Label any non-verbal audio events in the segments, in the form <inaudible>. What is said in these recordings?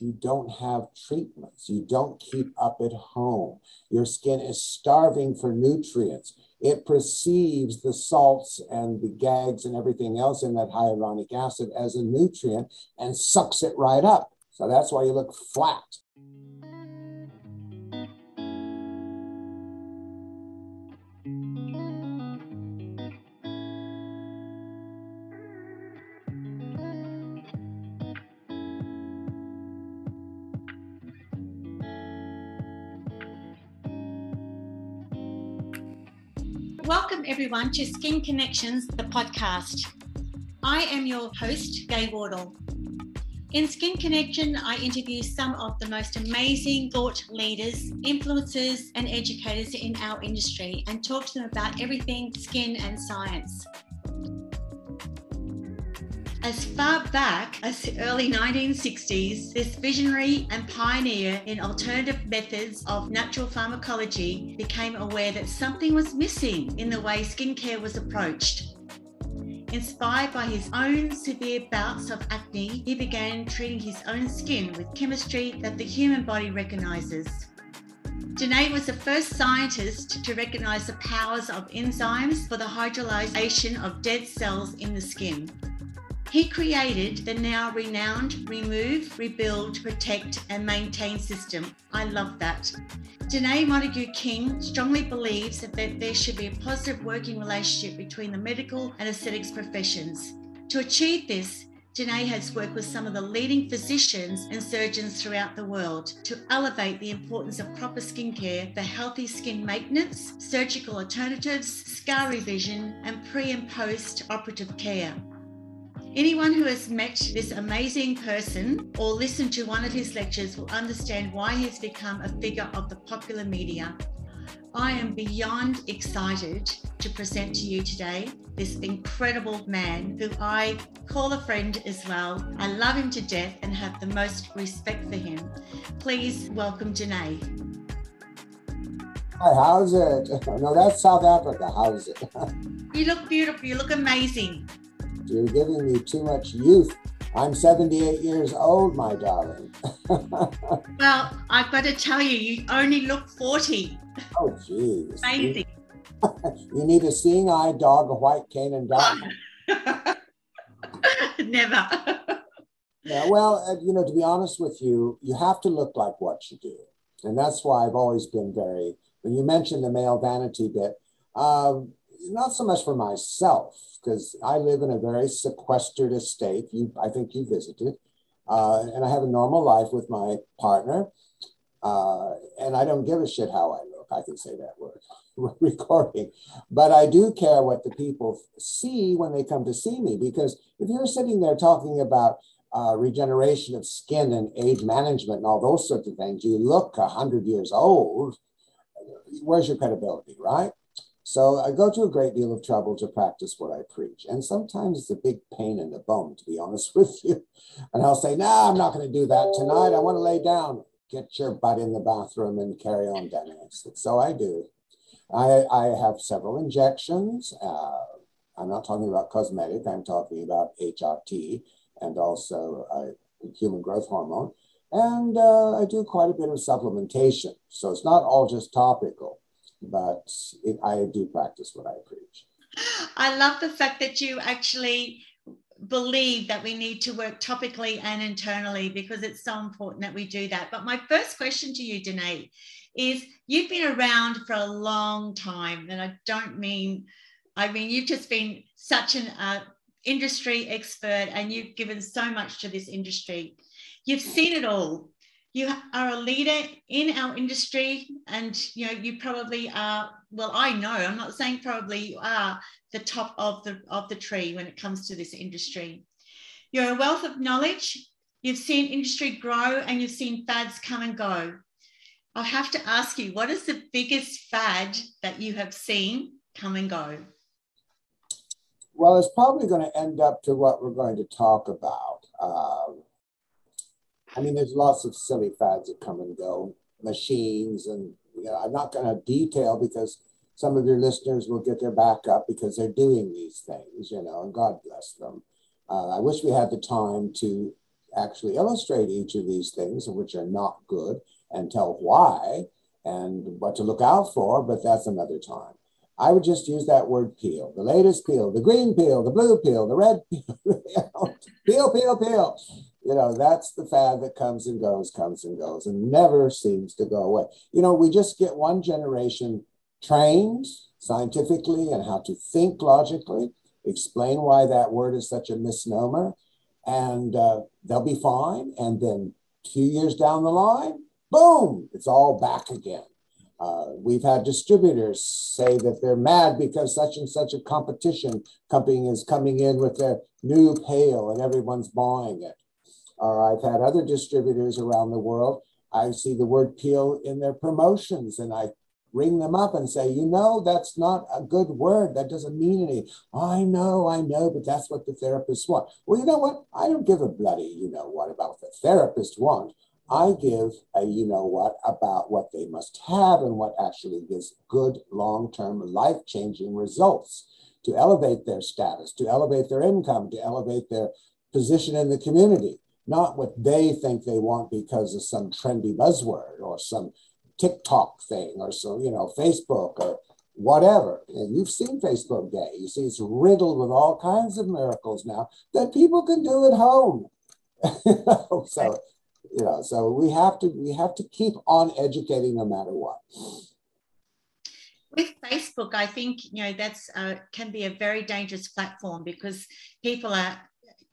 you don't have treatments. You don't keep up at home. Your skin is starving for nutrients. It perceives the salts and the GAGs and everything else in that hyaluronic acid as a nutrient and sucks it right up. So that's why you look flat. Everyone, to Skin Connections, the podcast. I am your host, Gay Wardle. In Skin Connection, I interview some of the most amazing thought leaders, influencers, and educators in our industry and talk to them about everything skin and science as far back as the early 1960s, this visionary and pioneer in alternative methods of natural pharmacology became aware that something was missing in the way skincare was approached. Inspired by his own severe bouts of acne, he began treating his own skin with chemistry that the human body recognizes. Danné was the first scientist to recognize the powers of enzymes for the hydrolyzation of dead cells in the skin. He created the now renowned Remove, Rebuild, Protect, and Maintain system. I love that. Danné Montague King strongly believes that there should be a positive working relationship between the medical and aesthetics professions. To achieve this, Danné has worked with some of the leading physicians and surgeons throughout the world to elevate the importance of proper skincare for healthy skin maintenance, surgical alternatives, scar revision, and pre and post operative care. Anyone who has met this amazing person or listened to one of his lectures will understand why he's become a figure of the popular media. I am beyond excited to present to you today this incredible man who I call a friend as well. I love him to death and have the most respect for him. Please welcome Danné. Hi, how's it? <laughs> No, that's South Africa. How's it? <laughs> you look beautiful. You look amazing. You're giving me too much youth. I'm 78 years old, my darling. <laughs> well, I've got to tell you, you only look 40. Oh, jeez. Amazing. <laughs> you need a seeing eye dog, a white cane, and dog. Never. <laughs> yeah, well, uh, you know, to be honest with you, you have to look like what you do. And that's why I've always been very, when you mentioned the male vanity bit, um, not so much for myself, because I live in a very sequestered estate. You, I think you visited, uh, and I have a normal life with my partner, uh, and I don't give a shit how I look. I can say that word. <laughs> recording, but I do care what the people see when they come to see me because if you're sitting there talking about uh, regeneration of skin and age management and all those sorts of things, you look a hundred years old. Where's your credibility, right? So I go to a great deal of trouble to practice what I preach. And sometimes it's a big pain in the bum, to be honest <laughs> with you. And I'll say, no, nah, I'm not going to do that tonight. I want to lay down. Get your butt in the bathroom and carry on dancing. So I do. I, I have several injections. Uh, I'm not talking about cosmetic. I'm talking about HRT and also uh, human growth hormone. And uh, I do quite a bit of supplementation. So it's not all just topical but it, I do practice what I preach. I love the fact that you actually believe that we need to work topically and internally because it's so important that we do that. But my first question to you, Danné, is you've been around for a long time, and I don't mean, I mean, you've just been such an uh, industry expert and you've given so much to this industry. You've seen it all you are a leader in our industry and you know you probably are well i know i'm not saying probably you are the top of the of the tree when it comes to this industry. You're a wealth of knowledge. You've seen industry grow and you've seen fads come and go. I have to ask you what is the biggest fad that you have seen come and go? Well it's probably going to end up to what we're going to talk about um, I mean, there's lots of silly fads that come and go, machines, and you know, I'm not going to detail because some of your listeners will get their back up because they're doing these things, you know, and God bless them. Uh, I wish we had the time to actually illustrate each of these things, which are not good, and tell why and what to look out for, but that's another time. I would just use that word peel, the latest peel, the green peel, the blue peel, the red peel, <laughs> peel, peel, peel. You know, that's the fad that comes and goes, comes and goes, and never seems to go away. You know, we just get one generation trained scientifically and how to think logically, explain why that word is such a misnomer, and uh, they'll be fine. And then two years down the line, boom, it's all back again. Uh, we've had distributors say that they're mad because such and such a competition company is coming in with their new pail and everyone's buying it. Or I've had other distributors around the world. I see the word peel in their promotions and I ring them up and say, you know, that's not a good word. That doesn't mean anything. I know, I know, but that's what the therapists want. Well, you know what? I don't give a bloody, you know what, about what the therapist want. I give a you know what about what they must have and what actually gives good long term life changing results to elevate their status, to elevate their income, to elevate their position in the community, not what they think they want because of some trendy buzzword or some TikTok thing or so, you know, Facebook or whatever. And you've seen Facebook Day. You see, it's riddled with all kinds of miracles now that people can do at home. <laughs> so you know so we have to we have to keep on educating no matter what with facebook i think you know that's uh, can be a very dangerous platform because people are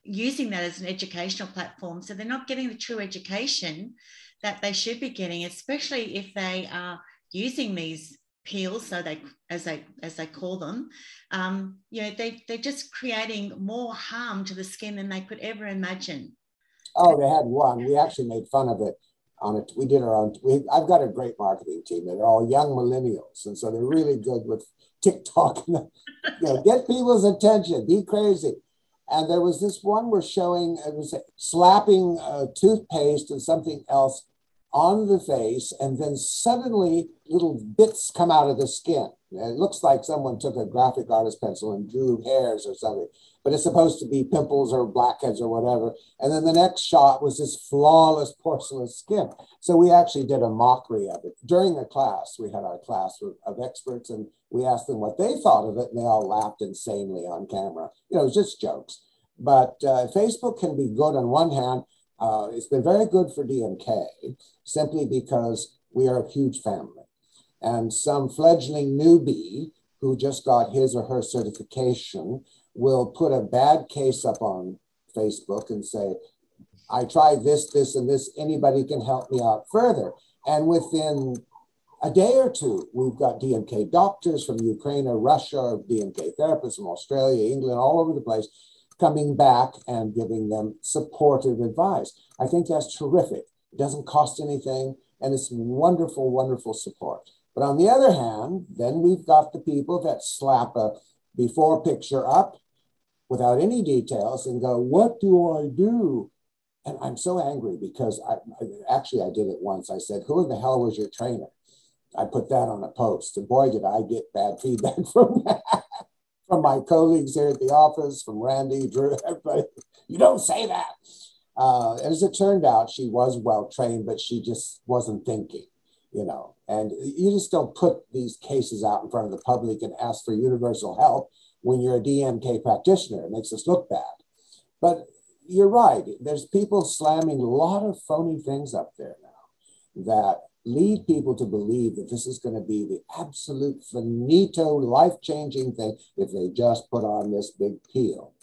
using that as an educational platform so they're not getting the true education that they should be getting especially if they are using these peels so they as they as they call them um, you know they, they're just creating more harm to the skin than they could ever imagine Oh, they had one. We actually made fun of it on it. We did our own. We, I've got a great marketing team. They're all young millennials, and so they're really good with TikTok. <laughs> you know, get people's attention. Be crazy. And there was this one we're showing. It was slapping uh, toothpaste and something else on the face, and then suddenly little bits come out of the skin. It looks like someone took a graphic artist pencil and drew hairs or something, but it's supposed to be pimples or blackheads or whatever. And then the next shot was this flawless porcelain skin. So we actually did a mockery of it. During the class, we had our class of experts and we asked them what they thought of it, and they all laughed insanely on camera. You know, it was just jokes. But uh, Facebook can be good on one hand, uh, it's been very good for DMK simply because we are a huge family. And some fledgling newbie who just got his or her certification will put a bad case up on Facebook and say, I tried this, this, and this. Anybody can help me out further. And within a day or two, we've got DMK doctors from Ukraine or Russia, DMK therapists from Australia, England, all over the place coming back and giving them supportive advice. I think that's terrific. It doesn't cost anything, and it's wonderful, wonderful support. But on the other hand, then we've got the people that slap a before picture up without any details and go, What do I do? And I'm so angry because I, I actually I did it once. I said, Who in the hell was your trainer? I put that on a post, and boy, did I get bad <laughs> feedback from that from my colleagues here at the office, from Randy, Drew, <laughs> everybody. You don't say that. Uh, as it turned out, she was well trained, but she just wasn't thinking, you know. And you just don't put these cases out in front of the public and ask for universal help when you're a DMK practitioner. It makes us look bad. But you're right. There's people slamming a lot of phony things up there now that lead people to believe that this is going to be the absolute finito, life changing thing if they just put on this big peel.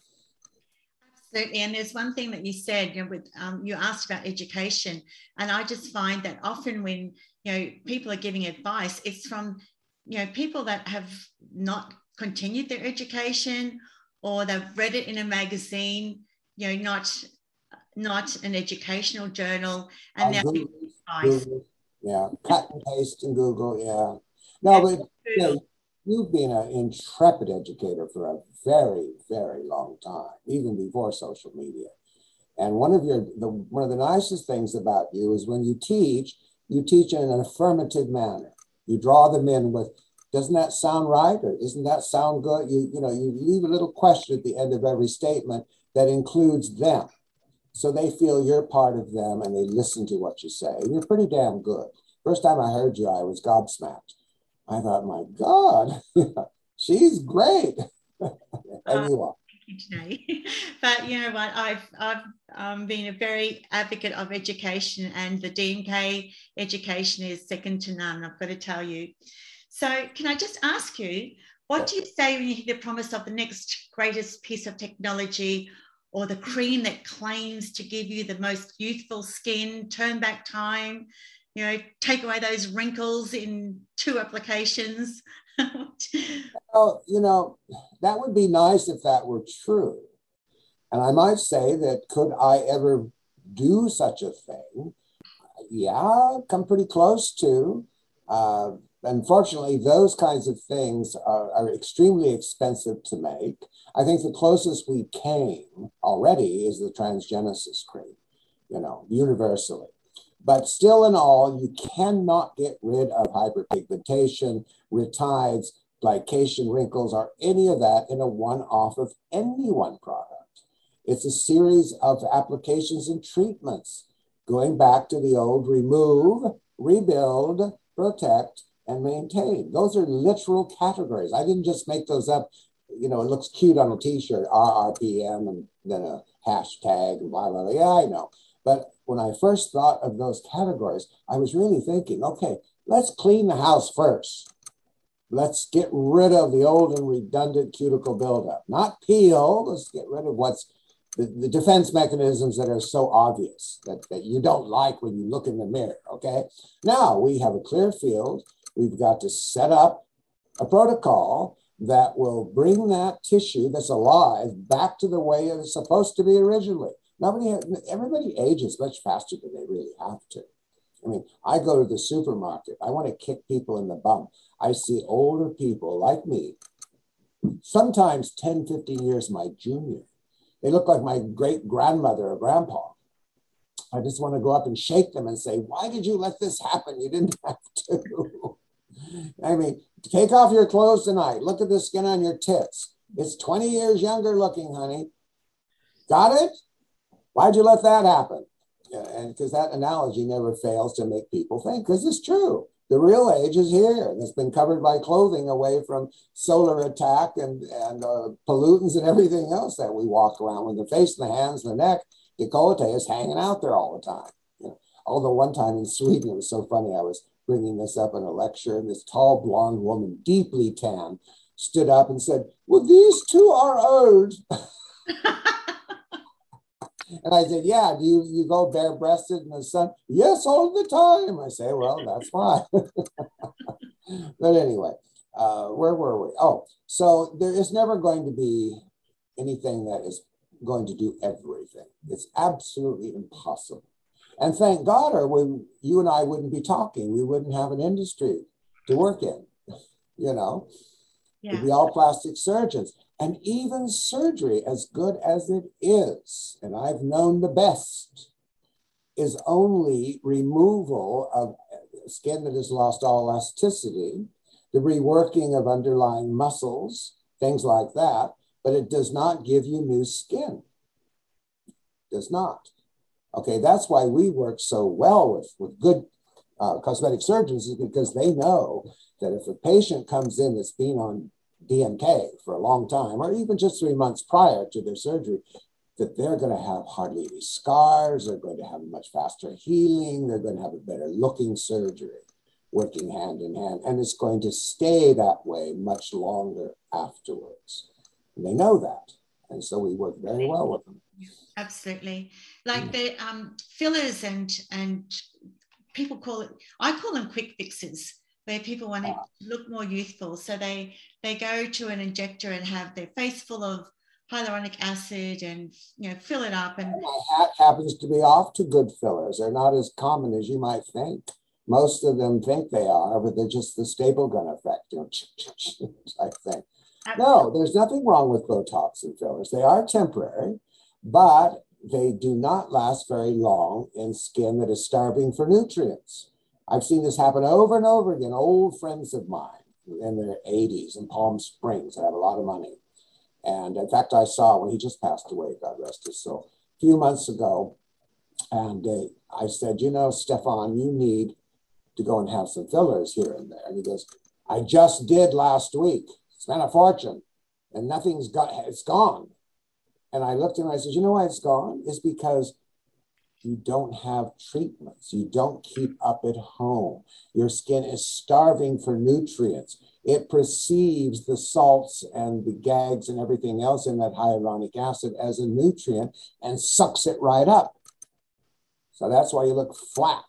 Absolutely. And there's one thing that you said, you know, with um, you asked about education, and I just find that often when you know people are giving advice, it's from you know people that have not continued their education or they've read it in a magazine, you know, not not an educational journal, and now advice. Yeah, cut and paste in Google. Yeah. No, but you know, you've been an intrepid educator for a very, very long time, even before social media. And one of your the one of the nicest things about you is when you teach, you teach in an affirmative manner. You draw them in with, doesn't that sound right? Or isn't that sound good? You, you know, you leave a little question at the end of every statement that includes them. So they feel you're part of them and they listen to what you say. And you're pretty damn good. First time I heard you, I was gobsmacked. I thought, my God, <laughs> she's great. <laughs> and you are today. <laughs> but you know what? I've I've um, been a very advocate of education, and the DMK education is second to none. I've got to tell you. So, can I just ask you, what do you say when you hear the promise of the next greatest piece of technology? Or the cream that claims to give you the most youthful skin, turn back time, you know, take away those wrinkles in two applications. <laughs> well, you know, that would be nice if that were true. And I might say that could I ever do such a thing? Yeah, come pretty close to. Uh, unfortunately, those kinds of things are, are, extremely expensive to make. I think the closest we came already is the transgenesis cream, you know, universally. But still, in all, you cannot get rid of hyperpigmentation, rhytides, glycation wrinkles, or any of that in a one off of any one product. It's a series of applications and treatments going back to the old remove, rebuild, protect, and maintain. Those are literal categories. I didn't just make those up. You know, it looks cute on a t shirt, RRPM, and then a hashtag, and blah, blah, blah. Yeah, I know. But when I first thought of those categories, I was really thinking, okay, let's clean the house first. Let's get rid of the old and redundant cuticle buildup, not peel. Let's get rid of what's the, the defense mechanisms that are so obvious that, that you don't like when you look in the mirror. Okay. Now we have a clear field. We've got to set up a protocol that will bring that tissue that's alive back to the way it is supposed to be originally. Nobody, everybody ages much faster than they really have to. I mean, I go to the supermarket. I want to kick people in the bum. I see older people like me, sometimes 10, 15 years my junior. They look like my great grandmother or grandpa. I just want to go up and shake them and say, Why did you let this happen? You didn't have to. <laughs> I mean, take off your clothes tonight. Look at the skin on your tits. It's 20 years younger looking, honey. Got it? Why'd you let that happen? And because that analogy never fails to make people think, because it's true. The real age is here, it's been covered by clothing away from solar attack and, and uh, pollutants and everything else that we walk around with the face, the hands, the neck. Decollete is hanging out there all the time. You know, although one time in Sweden, it was so funny. I was bringing this up in a lecture, and this tall blonde woman, deeply tan, stood up and said, Well, these two are old. <laughs> And I said, Yeah, do you, you go bare breasted in the sun? Yes, all the time. I say, Well, that's fine. <laughs> but anyway, uh, where were we? Oh, so there is never going to be anything that is going to do everything. It's absolutely impossible. And thank God, or we, you and I wouldn't be talking. We wouldn't have an industry to work in, <laughs> you know. Yeah. We'd be all plastic surgeons. And even surgery, as good as it is, and I've known the best, is only removal of skin that has lost all elasticity, the reworking of underlying muscles, things like that, but it does not give you new skin. Does not. Okay, that's why we work so well with, with good uh, cosmetic surgeons, is because they know that if a patient comes in that's been on DMK for a long time, or even just three months prior to their surgery, that they're going to have hardly any scars, they're going to have much faster healing, they're going to have a better looking surgery, working hand in hand, and it's going to stay that way much longer afterwards. And they know that. And so we work very well with them. Absolutely. Like mm. the um, fillers and and people call it, I call them quick fixes where people want to look more youthful. So they they go to an injector and have their face full of hyaluronic acid and you know fill it up. And my hat happens to be off to good fillers. They're not as common as you might think. Most of them think they are, but they're just the staple gun effect, you know, type thing. No, there's nothing wrong with Botox and fillers. They are temporary, but they do not last very long in skin that is starving for nutrients. I've seen this happen over and over again. Old friends of mine in their 80s in Palm Springs that have a lot of money. And in fact, I saw when he just passed away, God rest his soul, a few months ago, and I said, you know, Stefan, you need to go and have some fillers here and there. And he goes, I just did last week. Spent a fortune, and nothing's got. It's gone. And I looked at him. I said, you know why it's gone? It's because you don't have treatments. You don't keep up at home. Your skin is starving for nutrients. It perceives the salts and the GAGs and everything else in that hyaluronic acid as a nutrient and sucks it right up. So that's why you look flat,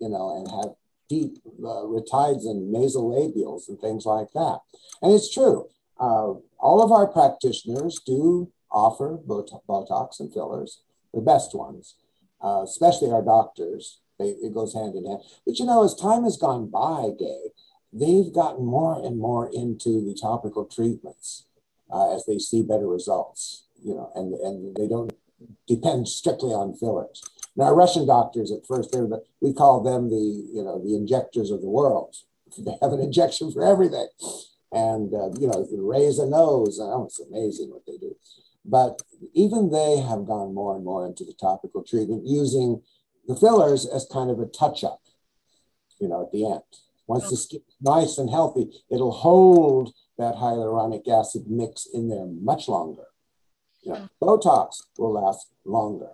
you know, and have deep uh, rhytides and nasolabials and things like that. And it's true. Uh, all of our practitioners do offer Botox and fillers, the best ones uh, especially our doctors. They, it goes hand in hand. But you know, as time has gone by, Dave, they've gotten more and more into the topical treatments uh, as they see better results. You know, and and they don't depend strictly on fillers. Now, Russian doctors at first, they were, we call them the you know the injectors of the world. <laughs> They have an injection for everything, and uh, you know, raise a nose. Oh, it's amazing what they do. But even they have gone more and more into the topical treatment using the fillers as kind of a touch up, you know, at the end. Once the skin is nice and healthy, it'll hold that hyaluronic acid mix in there much longer. You know, Botox will last longer.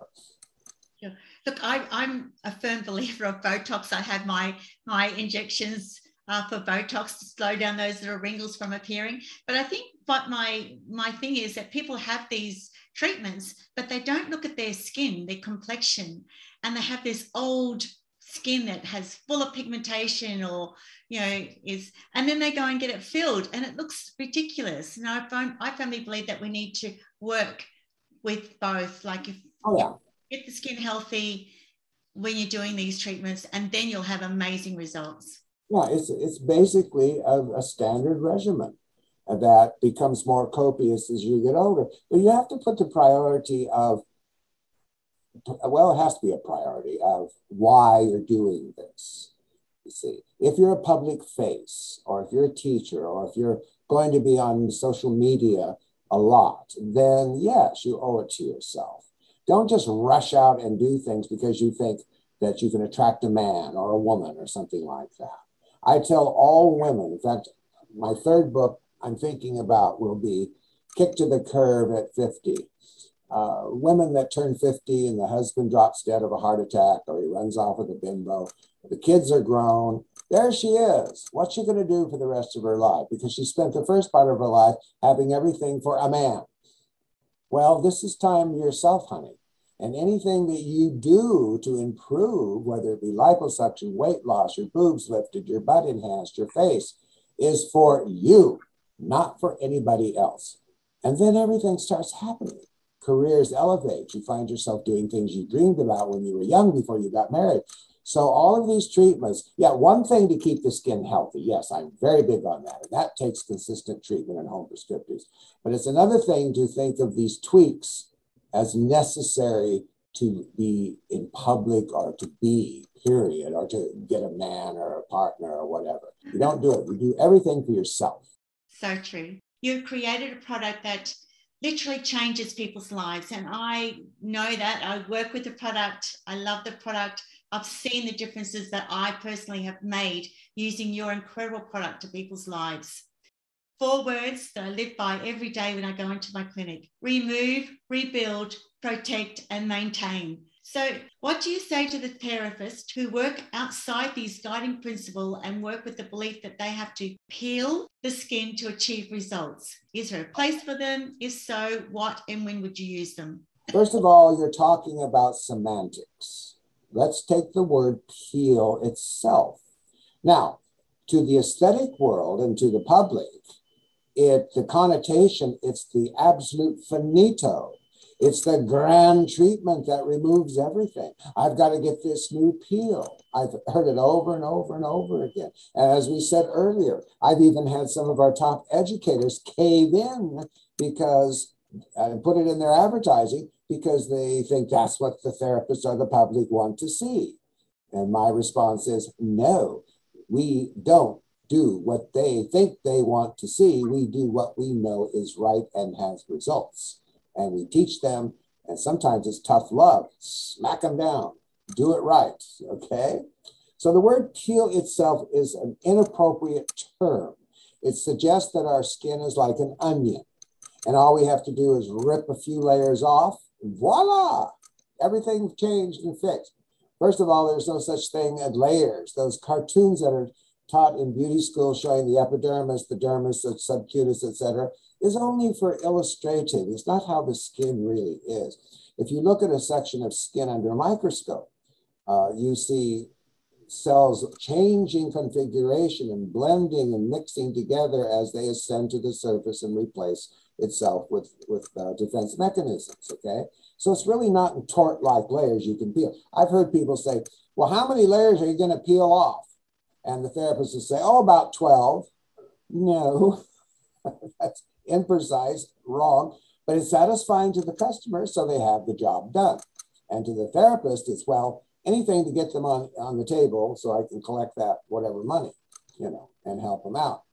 Yeah. Look, I, I'm a firm believer of Botox. I had my my injections uh, for Botox to slow down those little wrinkles from appearing. But I think what my my thing is that people have these treatments, but they don't look at their skin, their complexion, and they have this old skin that has full of pigmentation or you know is and then they go and get it filled and it looks ridiculous and i find i firmly believe that we need to work with both like if oh, yeah. get the skin healthy when you're doing these treatments and then you'll have amazing results yeah, it's, it's basically a, a standard regimen that becomes more copious as you get older. But you have to put the priority of, well, it has to be a priority of why you're doing this. You see, if you're a public face, or if you're a teacher, or if you're going to be on social media a lot, then yes, you owe it to yourself. Don't just rush out and do things because you think that you can attract a man or a woman or something like that. I tell all women, in fact, my third book I'm thinking about will be Kick to the Curve at 50. Uh, women that turn 50 and the husband drops dead of a heart attack or he runs off with a bimbo. The kids are grown. There she is. What's she going to do for the rest of her life? Because she spent the first part of her life having everything for a man. Well, this is time yourself, honey. And anything that you do to improve, whether it be liposuction, weight loss, your boobs lifted, your butt enhanced, your face, is for you, not for anybody else. And then everything starts happening. Careers elevate. You find yourself doing things you dreamed about when you were young before you got married. So all of these treatments, yeah, one thing to keep the skin healthy. Yes, I'm very big on that. And that takes consistent treatment and home prescriptives. But it's another thing to think of these tweaks as necessary to be in public or to be, period, or to get a man or a partner or whatever. You don't do it. You do everything for yourself. So true. You've created a product that literally changes people's lives. And I know that. I work with the product. I love the product. I've seen the differences that I personally have made using your incredible product to people's lives four words that I live by every day when I go into my clinic remove, rebuild, protect, and maintain. So, what do you say to the therapists who work outside these guiding principles and work with the belief that they have to peel the skin to achieve results? Is there a place for them? If so, what and when would you use them? First of all, you're talking about semantics. Let's take the word peel itself. Now, to the aesthetic world and to the public, it the connotation, it's the absolute finito. It's the grand treatment that removes everything. I've got to get this new peel. I've heard it over and over and over again. And as we said earlier, I've even had some of our top educators cave in because and put it in their advertising because they think that's what the therapists or the public want to see. And my response is no, we don't do what they think they want to see. We do what we know is right and has results. And we teach them And sometimes it's tough love. Smack them down. Do it right. Okay. So the word peel itself is an inappropriate term. It suggests that our skin is like an onion. And all we have to do is rip a few layers off. Voila! Everything changed and fixed. First of all, there's no such thing as layers. Those cartoons that are taught in beauty school showing the epidermis, the dermis, the subcutis, etc., is only for illustrative. It's not how the skin really is. If you look at a section of skin under a microscope, uh, you see cells changing configuration and blending and mixing together as they ascend to the surface and replace itself with, with uh, defense mechanisms, okay? So it's really not in tort-like layers you can peel. I've heard people say, well, how many layers are you gonna peel off? And the therapist will say, oh, about 12. No, <laughs> that's imprecise, wrong, but it's satisfying to the customer, so they have the job done. And to the therapist, it's, well, anything to get them on, on the table so I can collect that whatever money, you know, and help them out.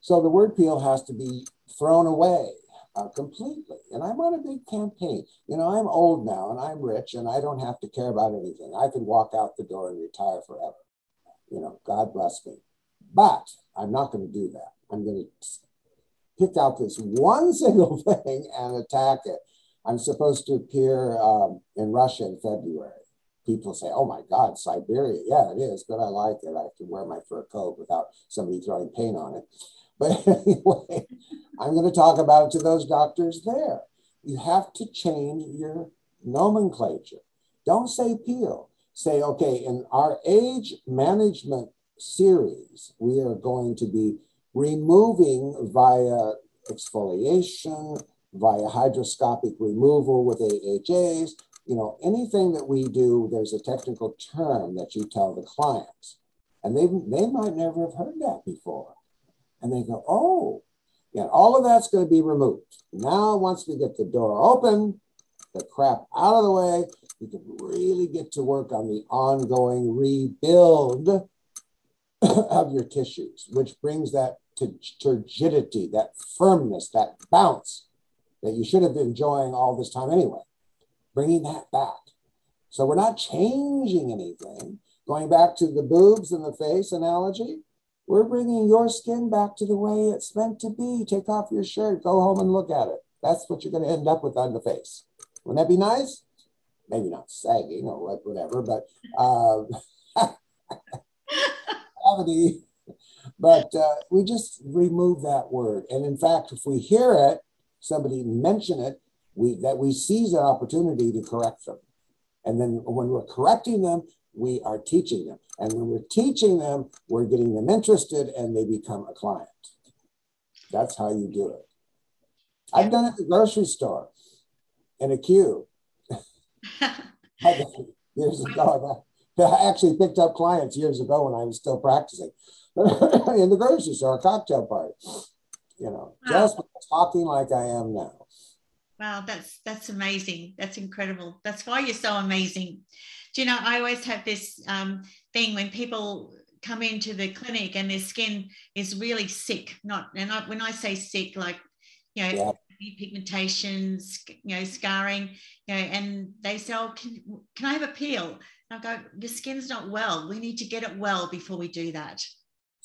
So the word peel has to be thrown away uh, completely. And I'm on a big campaign. You know, I'm old now and I'm rich and I don't have to care about anything. I can walk out the door and retire forever. You know, God bless me. But I'm not going to do that. I'm going to pick out this one <laughs> single thing and attack it. I'm supposed to appear um, in Russia in February. People say, oh my God, Siberia. Yeah, it is, but I like it. I can wear my fur coat without somebody throwing paint on it. <laughs> But anyway, I'm going to talk about it to those doctors there. You have to change your nomenclature. Don't say peel. Say, okay, in our age management series, we are going to be removing via exfoliation, via hydroscopic removal with AHAs, you know, anything that we do, there's a technical term that you tell the clients. And they, they might never have heard that before. And they go, oh, yeah, all of that's going to be removed. Now, once we get the door open, the crap out of the way, we can really get to work on the ongoing rebuild <clears throat> of your tissues, which brings that turgidity, that firmness, that bounce that you should have been enjoying all this time anyway. Bringing that back. So we're not changing anything. Going back to the boobs and the face analogy, we're bringing your skin back to the way it's meant to be. Take off your shirt, go home and look at it. That's what you're going to end up with on the face. Wouldn't that be nice? Maybe not sagging or whatever, but <laughs> uh. But uh, we just remove that word. And in fact, if we hear it, somebody mention it, we that we seize that opportunity to correct them. And then when we're correcting them, we are teaching them. And when we're teaching them, we're getting them interested and they become a client. That's how you do it. I've done it at the grocery store in a queue. <laughs> years ago. I actually picked up clients years ago when I was still practicing <laughs> in the grocery store, a cocktail party. You know, wow. just talking like I am now. Wow, that's that's amazing. That's incredible. That's why you're so amazing. Do you know? I always have this um, thing when people come into the clinic and their skin is really sick. Not and I, when I say sick, like you know, yeah. Pigmentations, you know, scarring, you know, and they say, "Oh, can, can I have a peel?" And I go, "Your skin's not well. We need to get it well before we do that."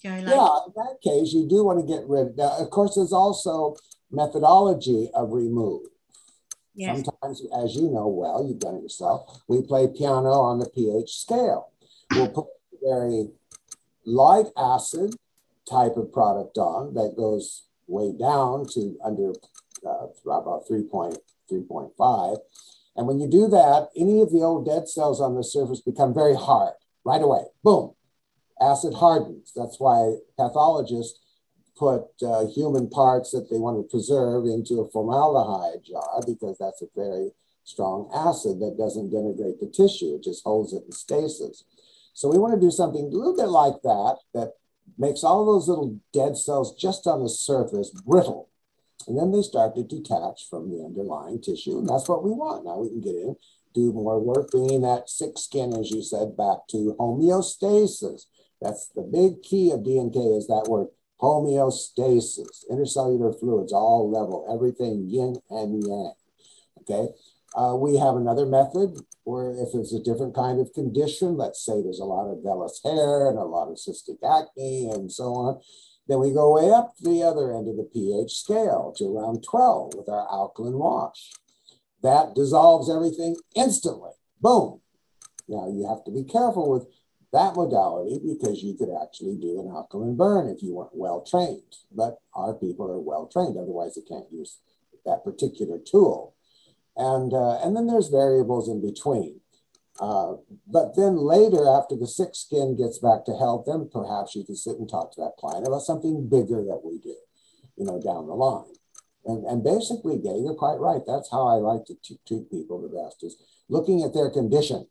You know, like, yeah, in that case, you do want to get rid. Now, of course, there's also methodology of remove. Yes. Sometimes, as you know well, you've done it yourself, we play piano on the pH scale. We'll put very light acid type of product on that goes way down to under uh, about 3.3.5. And when you do that, any of the old dead cells on the surface become very hard right away. Boom, acid hardens. That's why pathologists put uh, human parts that they want to preserve into a formaldehyde jar because that's a very strong acid that doesn't denigrate the tissue. It just holds it in stasis. So we want to do something a little bit like that, that makes all those little dead cells just on the surface brittle. And then they start to detach from the underlying tissue. And that's what we want. Now we can get in, do more work, bringing that sick skin, as you said, back to homeostasis. That's the big key of DMK is that word homeostasis, intercellular fluids, all level, everything yin and yang. Okay. Uh, we have another method where if it's a different kind of condition, let's say there's a lot of vellus hair and a lot of cystic acne and so on, then we go way up the other end of the pH scale to around 12 with our alkaline wash. That dissolves everything instantly. Boom. Now you have to be careful with that modality because you could actually do an alkaline burn if you weren't well trained. But our people are well trained, otherwise they can't use that particular tool. And, uh, and then there's variables in between. Uh, but then later, after the sick skin gets back to health, then perhaps you can sit and talk to that client about something bigger that we do, you know, down the line. And, and basically, Gay, you're quite right. That's how I like to t- treat people the best is looking at their condition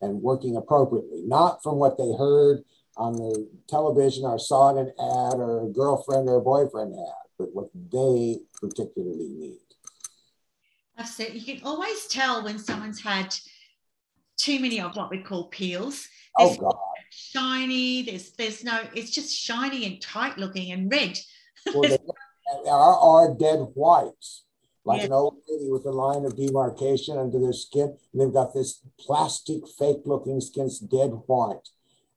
and working appropriately, not from what they heard on the television or saw in an ad or a girlfriend or a boyfriend ad, but what they particularly need. Absolutely. You can always tell when someone's had too many of what we call peels. Oh, there's oh God. Shiny. There's there's no. It's just shiny and tight looking and red. <laughs> well, are, uh, are dead whites, like yeah. an old lady with a line of demarcation under their skin. And they've got this plastic, fake looking skin, it's dead white.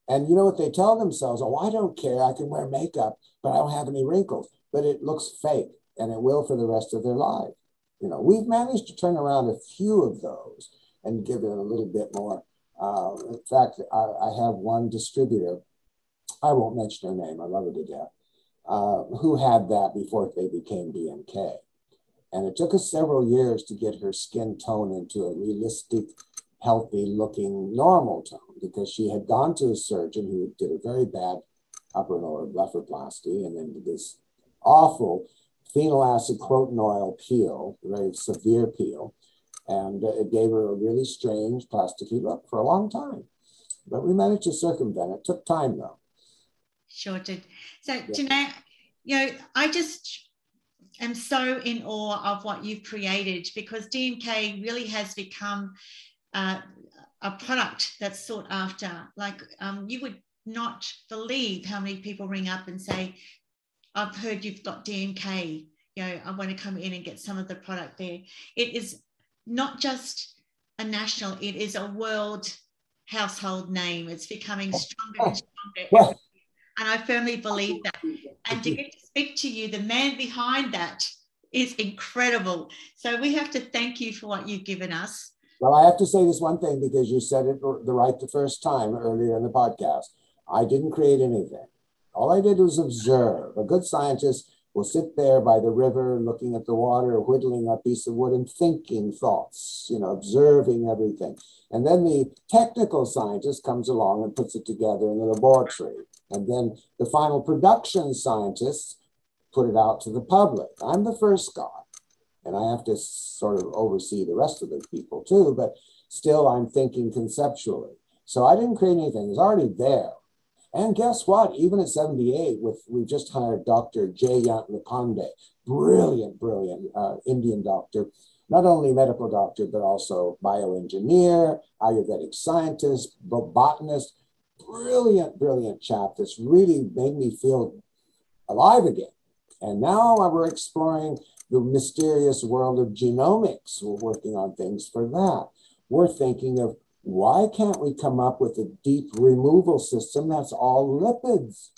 And you know what they tell themselves? Oh, I don't care. I can wear makeup, but I don't have any wrinkles. But it looks fake, and it will for the rest of their life. You know, we've managed to turn around a few of those and give it a little bit more. Uh, in fact, I, I, have one distributor, I won't mention her name, I love her to death, uh, who had that before they became DMK. And it took us several years to get her skin tone into a realistic, healthy looking normal tone because she had gone to a surgeon who did a very bad upper and lower blepharoplasty and then did this awful phenylacetoin peel, very severe peel and uh, it gave her a really strange plasticky look for a long time. But we managed to circumvent it. Took time though. Sure did. So, yeah. Danné, you know, I just am so in awe of what you've created because DMK really has become uh, a product that's sought after. Like, um, you would not believe how many people ring up and say, I've heard you've got DMK. You know, I want to come in and get some of the product there. It is not just a national, it is a world household name. It's becoming oh. stronger and stronger. Well, and I firmly believe that. And to get to speak to you, the man behind that is incredible. So we have to thank you for what you've given us. Well, I have to say this one thing because you said it the right the first time earlier in the podcast. I didn't create anything. All I did was observe. A good scientist will sit there by the river looking at the water, whittling a piece of wood and thinking thoughts, you know, observing everything. And then the technical scientist comes along and puts it together in the laboratory. And then the final production scientists put it out to the public. I'm the first guy, and I have to sort of oversee the rest of the people too, but still I'm thinking conceptually. So I didn't create anything, it's already there. And guess what? Even at 78, with we just hired Dr. Jayant Lukonde, brilliant, brilliant uh, Indian doctor, not only medical doctor, but also bioengineer, Ayurvedic scientist, botanist, brilliant, brilliant chap that's really made me feel alive again. And now we're exploring the mysterious world of genomics. We're working on things for that. We're thinking of why can't we come up with a deep removal system that's all lipids?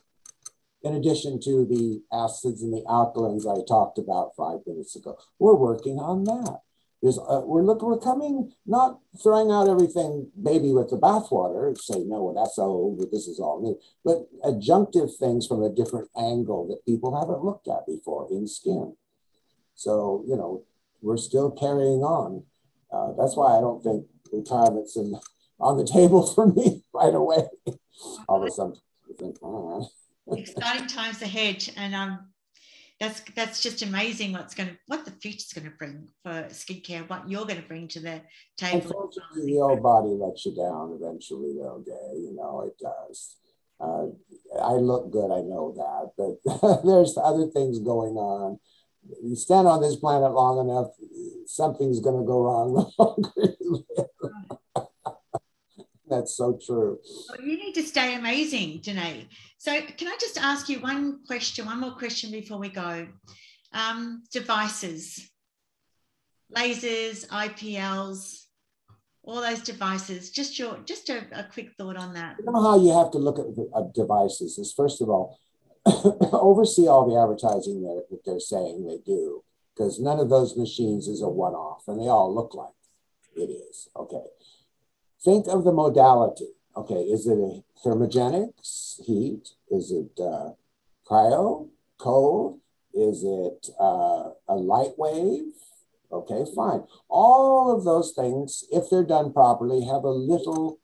In addition to the acids and the alkalines I talked about five minutes ago, we're working on that. Uh, we're look, we're coming, not throwing out everything baby with the bathwater, say, no, well, that's old, this is all new, but adjunctive things from a different angle that people haven't looked at before in skin. So, you know, we're still carrying on. Uh, that's why I don't think retirement's in, on the table for me <laughs> right away. All of a sudden, I think, oh. exciting times ahead, and um, that's that's just amazing. What's going to what the future's going to bring for skincare, what you're going to bring to the table. Unfortunately, the old body lets you down eventually, though, Gay. You know it does. Uh, I look good, I know that, but <laughs> there's other things going on you stand on this planet long enough, something's going to go wrong the longer you live. That's so true. Well, you need to stay amazing, Danné. So, can I just ask you one question, one more question before we go? Um, devices. lasers, IPLs, all those devices. Just your, just a, a quick thought on that. You know how you have to look at uh, devices is first of all, <laughs> oversee all the advertising that, that they're saying they do, because none of those machines is a one-off, and they all look like it is. Okay. Think of the modality. Okay, is it a thermogenics, heat? Is it uh, cryo, cold? Is it uh, a light wave? Okay, fine. All of those things, if they're done properly, have a little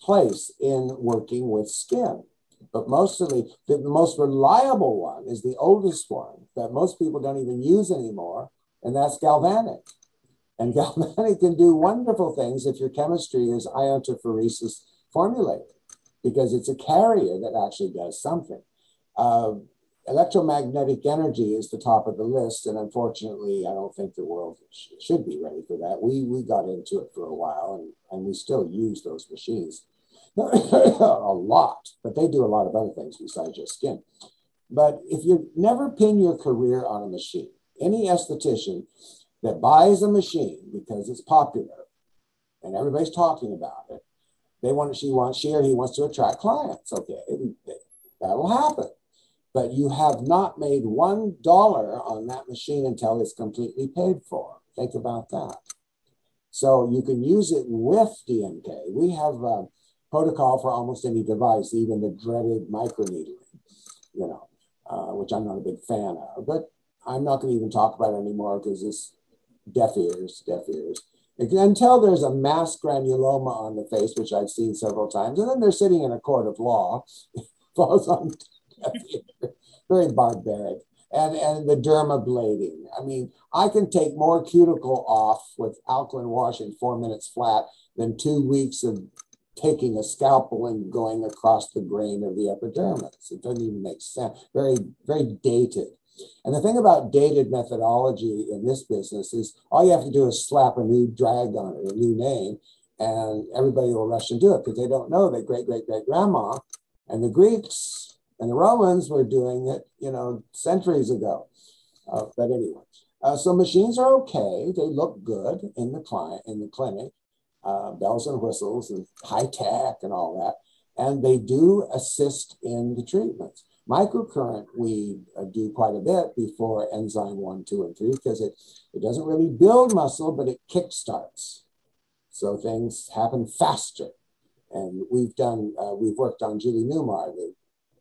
place in working with skin. But mostly, the most reliable one is the oldest one that most people don't even use anymore, and that's galvanic. And <laughs> galvanic can do wonderful things if your chemistry is iontophoresis formulated, because it's a carrier that actually does something. Uh, electromagnetic energy is the top of the list, and unfortunately, I don't think the world sh- should be ready for that. We we got into it for a while, and, and we still use those machines <coughs> a lot, but they do a lot of other things besides your skin. But if you never pin your career on a machine, any esthetician that buys a machine because it's popular and everybody's talking about it, they want she wants she or he wants to attract clients. Okay, that'll happen but you have not made one dollar on that machine until it's completely paid for. Think about that. So you can use it with DMK. We have a protocol for almost any device, even the dreaded microneedling, you know, uh, which I'm not a big fan of. But I'm not going to even talk about anymore because it's deaf ears, deaf ears. Until there's a mass granuloma on the face, which I've seen several times, and then they're sitting in a court of law, <laughs> falls on very barbaric. And, and the dermablading. I mean, I can take more cuticle off with alkaline wash in four minutes flat than two weeks of taking a scalpel and going across the grain of the epidermis. It doesn't even make sense. Very, very dated. And the thing about dated methodology in this business is all you have to do is slap a new drag on it, a new name, and everybody will rush and do it because they don't know that great great great grandma and the Greeks and the Romans were doing it, you know, centuries ago. Uh, but anyway, uh, so machines are okay. They look good in the client in the clinic, uh, bells and whistles and high tech and all that, and they do assist in the treatments. Microcurrent we uh, do quite a bit before enzyme one, two, and three because it it doesn't really build muscle, but it kickstarts, so things happen faster. And we've done uh, we've worked on Julie Newmar, the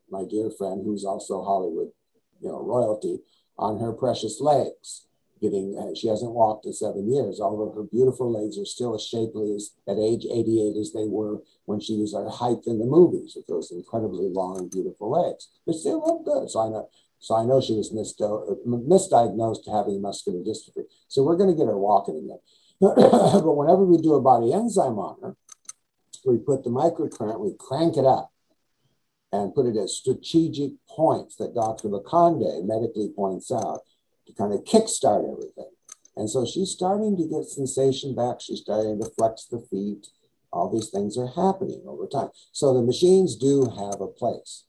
my dear friend, who's also Hollywood, you know, royalty, on her precious legs. Getting, uh, she hasn't walked in seven years, although her beautiful legs are still as shapely as at age 88 as they were when she was at height in the movies with those incredibly long, beautiful legs. They still look good. So I know, so I know she was misdiagnosed having muscular dystrophy. So we're going to get her walking again. <clears throat> but whenever we do a body enzyme on her, we put the microcurrent, we crank it up and put it at strategic points that Dr. Laconde medically points out to kind of kickstart everything. And so she's starting to get sensation back. She's starting to flex the feet. All these things are happening over time. So the machines do have a place,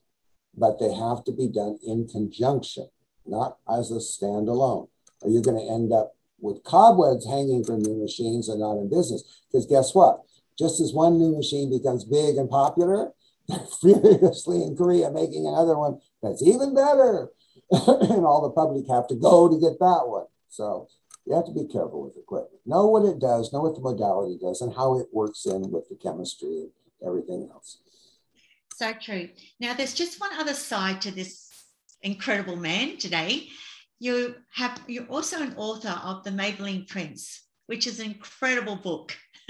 but they have to be done in conjunction, not as a standalone. Or you're going to end up with cobwebs hanging from new machines and not in business. Because guess what? Just as one new machine becomes big and popular, they're <laughs> furiously in Korea making another one that's even better. <laughs> and all the public have to go to get that one. So you have to be careful with equipment. Know what it does, know what the modality does, and how it works in with the chemistry and everything else. So true. Now, there's just one other side to this incredible man today. You have you're also an author of The Maybelline Prince, which is an incredible book. <laughs>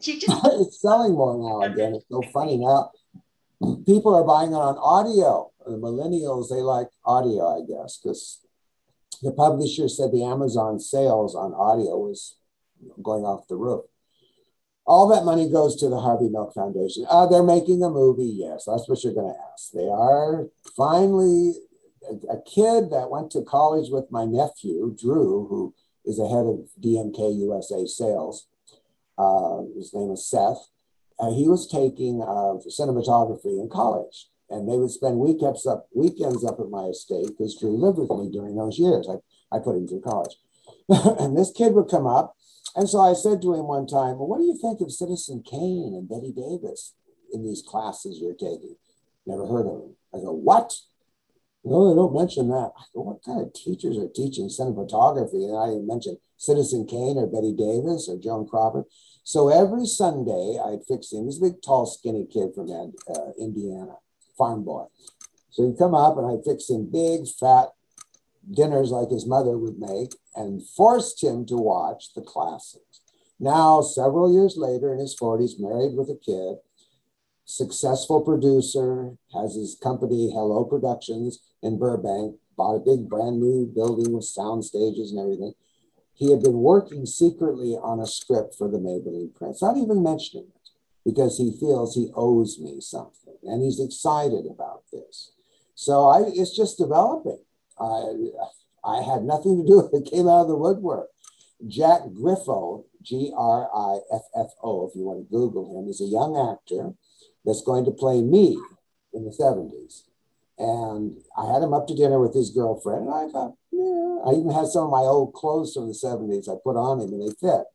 just... <laughs> it's selling more now again. It's so funny now. People are buying it on audio. The millennials they like audio, I guess, because the publisher said the Amazon sales on audio was going off the roof. All that money goes to the Harvey Milk Foundation. Uh, they're making a movie. Yes, that's what you're going to ask. They are finally a, a kid that went to college with my nephew, Drew, who is the head of DMK USA sales uh, his name is Seth. Uh, he was taking uh, cinematography in college, and they would spend weekends up weekends up at my estate because Drew lived with me during those years. I, I put him through college, <laughs> and this kid would come up. And so I said to him one time, Well, what do you think of Citizen Kane and Bette Davis in these classes you're taking? Never heard of them. I go, What? No, they don't mention that. I go, What kind of teachers are teaching cinematography? And I didn't mention Citizen Kane or Bette Davis or Joan Crawford. So every Sunday, I'd fix him. He's a big, tall, skinny kid from uh, Indiana, farm boy. So he'd come up and I'd fix him big, fat dinners like his mother would make and forced him to watch the classics. Now, several years later, in his 40s, married with a kid, successful producer, has his company, Hello Productions, in Burbank, bought a big brand new building with sound stages and everything. He had been working secretly on a script for the Maybelline Prince, not even mentioning it, because he feels he owes me something and he's excited about this. So I, it's just developing. I, I had nothing to do with it. It came out of the woodwork. Jack Griffo, G R I F F O, if you want to Google him, is a young actor that's going to play me in the 70s. And I had him up to dinner with his girlfriend, and I thought, yeah. I even had some of my old clothes from the 70s I put on him, and they fit.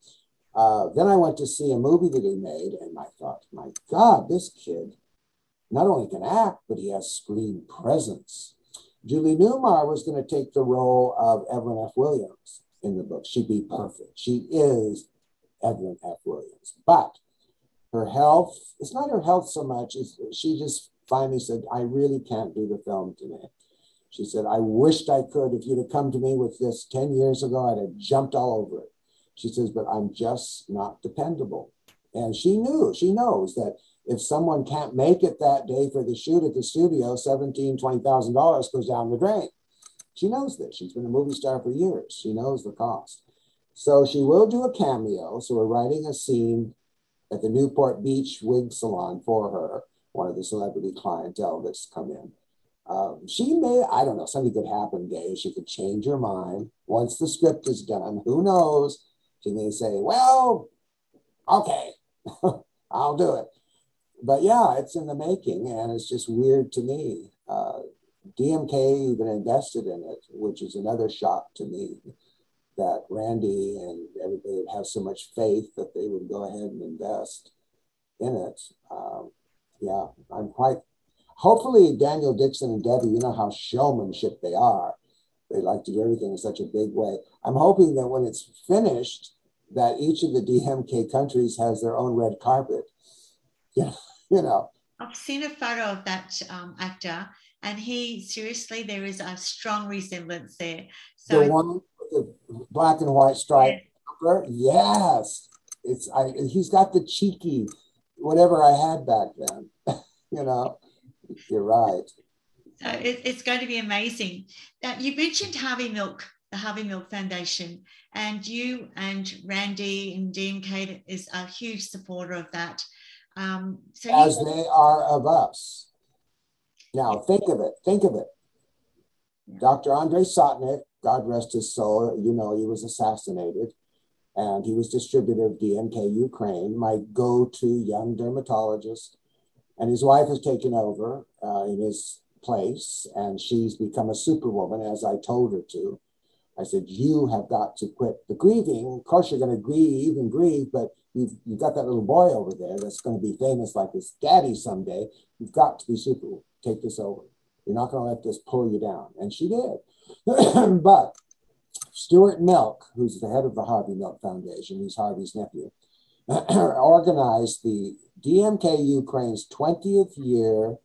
Uh, then I went to see a movie that he made, and I thought, my God, this kid not only can act, but he has screen presence. Julie Newmar was going to take the role of Evelyn F. Williams in the book. She'd be perfect. She is Evelyn F. Williams. But her health, it's not her health so much, it's, she just finally said, I really can't do the film today. She said, I wished I could. If you'd have come to me with this 10 years ago, I'd have jumped all over it. She says, but I'm just not dependable. And she knew, she knows that if someone can't make it that day for the shoot at the studio, $17,000, $20,000 goes down the drain. She knows this. She's been a movie star for years. She knows the cost. So she will do a cameo. So we're writing a scene at the Newport Beach wig salon for her, one of the celebrity clientele that's come in. Um, she may, I don't know, something could happen, Dave. She could change her mind once the script is done. Who knows? She may say, well, okay, <laughs> I'll do it but yeah, it's in the making, and it's just weird to me. Uh, DMK even invested in it, which is another shock to me that Randy and everybody would have so much faith that they would go ahead and invest in it. Um, yeah, I'm quite. Hopefully, Daniel Dixon and Debbie, you know how showmanship they are. They like to do everything in such a big way. I'm hoping that when it's finished, that each of the DMK countries has their own red carpet. <laughs> Yeah. You know. I've seen a photo of that um, actor, and he seriously, there is a strong resemblance there. So the one with the black and white stripe. Yeah. Yes, it's I. He's got the cheeky, whatever I had back then. <laughs> you know, you're right. So it, it's going to be amazing. Now, you mentioned Harvey Milk, the Harvey Milk Foundation, and you and Randy and DMK is a huge supporter of that. Um, so as you- they are of us. Now, think of it. Think of it. Yeah. Dr. Andrei Sotnik, God rest his soul, you know, he was assassinated and he was distributor of DMK Ukraine, my go to young dermatologist. And his wife has taken over uh, in his place, and she's become a superwoman, as I told her to. I said, You have got to quit the grieving. Of course, you're going to grieve and grieve, but you've, you've got that little boy over there that's going to be famous like his daddy someday. You've got to be super. Take this over. You're not going to let this pull you down. And she did. <clears throat> but Stuart Milk, who's the head of the Harvey Milk Foundation, he's Harvey's nephew, <clears throat> organized the DMK Ukraine's 20th year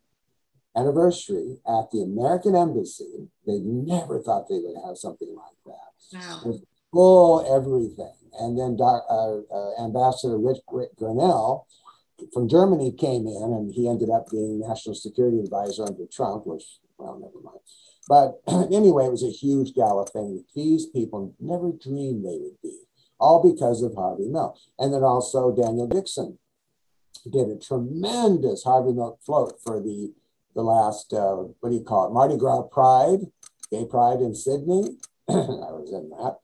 anniversary at the American Embassy. They never thought they would have something like that. Wow. Full everything. And then uh, uh, Ambassador Rich, Rick Grenell from Germany came in, and he ended up being national security advisor under Trump, which, well, never mind. But <clears throat> anyway, it was a huge gala thing. These people never dreamed they would be, all because of Harvey Milk. And then also Daniel Dixon did a tremendous Harvey Milk float for the the last, uh, what do you call it, Mardi Gras Pride, Gay Pride in Sydney. <clears throat> I was in that.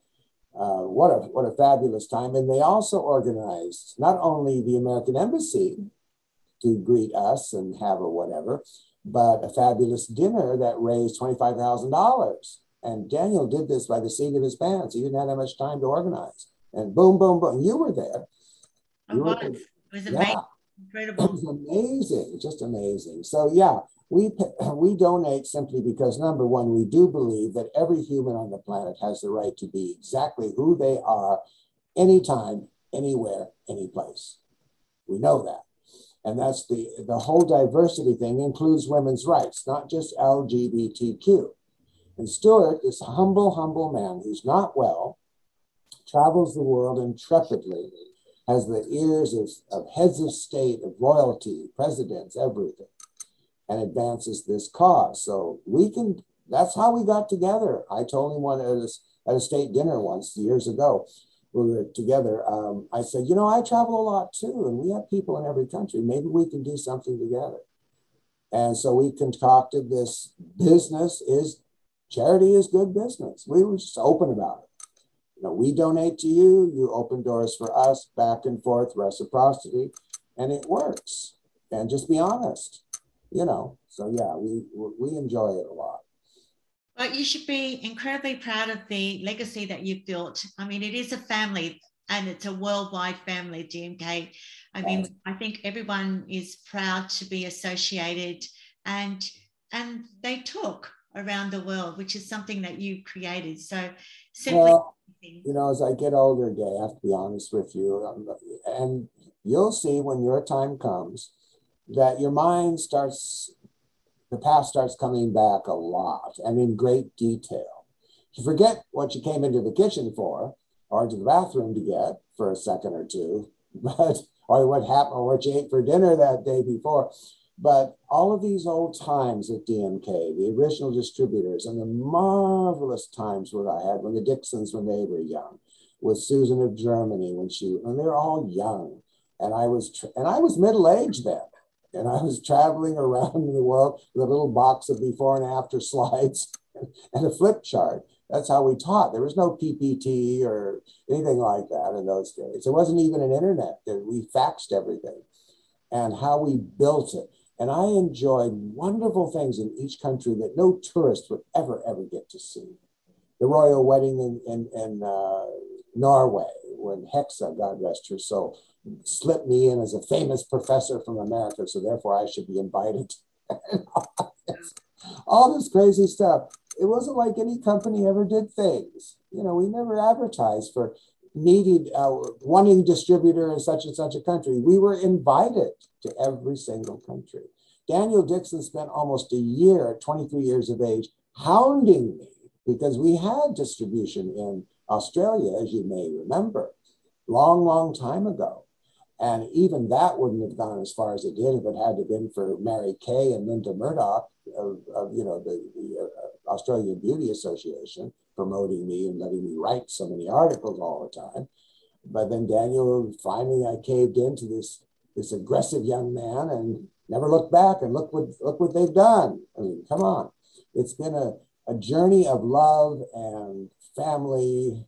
Uh, what a what a fabulous time! And they also organized not only the American Embassy to greet us and have a whatever, but a fabulous dinner that raised twenty five thousand dollars And Daniel did this by the seat of his pants. He didn't have that much time to organize. And boom, boom, boom. You were there. You were, it was amazing. Yeah. Incredible. It was amazing, just amazing. So yeah, we <clears throat> we donate simply because number one, we do believe that every human on the planet has the right to be exactly who they are, anytime, anywhere, any place. We know that. And that's the, the whole diversity thing includes women's rights, not just LGBTQ. And Stuart, this humble, humble man who's not well, travels the world intrepidly, has the ears of, of heads of state, of royalty, presidents, everything, and advances this cause. So we can, that's how we got together. I told him one at a, at a state dinner once years ago we were together, um, I said, you know, I travel a lot too, and we have people in every country. Maybe we can do something together. And so we concocted this business is charity is good business. We were just open about it. You know, we donate to you, you open doors for us, back and forth, reciprocity, and it works. And just be honest, you know. So yeah, we we enjoy it a lot. But you should be incredibly proud of the legacy that you've built. I mean, it is a family and it's a worldwide family, DMK. I mean, I think everyone is proud to be associated and and they talk around the world, which is something that you created. So simply well, you know, as I get older, Gay, I have to be honest with you. Um, and you'll see when your time comes that your mind starts the past starts coming back a lot and in great detail. You forget what you came into the kitchen for or into the bathroom to get for a second or two, <laughs> but or what happened or what you ate for dinner that day before. But all of these old times at DMK, the original distributors, and the marvelous times that I had when the Dixons, when they were young, with Susan of Germany, when she, when they were all young, and I was, and I was middle aged then and I was traveling around the world with a little box of before and after slides <laughs> and a flip chart. That's how we taught. There was no PPT or anything like that in those days. There wasn't even an internet. We faxed everything and how we built it. And I enjoyed wonderful things in each country that no tourist would ever, ever get to see. The royal wedding in, in, in uh, Norway, when Hexa, God rest her soul, slipped me in as a famous professor from America, so therefore I should be invited. all this crazy stuff. It wasn't like any company ever did things. You know, we never advertised for needed uh, wanting distributor in such and such a country. We were invited to every single country. Daniel Dixon spent almost a year at 23 years of age hounding me because we had distribution in Australia, as you may remember, long, long time ago. And even that wouldn't have gone as far as it did if it had been for Mary Kay and Linda Murdoch of, of you know the, the uh, Australian Beauty Association promoting me and letting me write so many articles all the time. But then Daniel finally I caved into this this aggressive young man and never looked back and look what look what they've done. I mean, come on. It's been a, a journey of love and family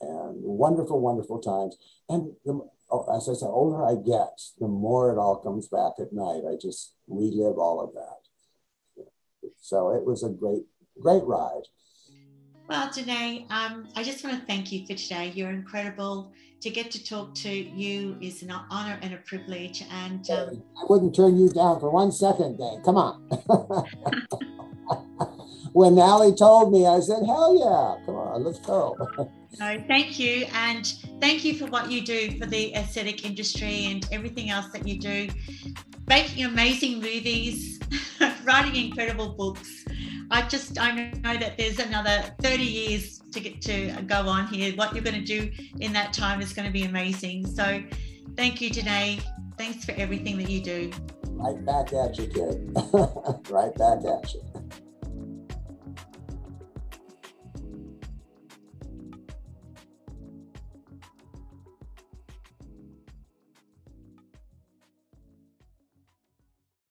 and wonderful, wonderful times. And the, as I said, older I get, the more it all comes back at night. I just relive all of that. So it was a great, great ride. Well, Danné, um, I just want to thank you for today. You're incredible. To get to talk to you is an honor and a privilege. And um, I wouldn't turn you down for one second, Dave. Come on. <laughs> when Allie told me, I said, hell yeah, come on, let's go. No, thank you. And thank you for what you do for the aesthetic industry and everything else that you do. Making amazing movies, <laughs> writing incredible books. I just I know that there's another 30 years to get to go on here. What you're going to do in that time is going to be amazing. So thank you, Danné. Thanks for everything that you do. Right back at you, kid. <laughs> right back at you.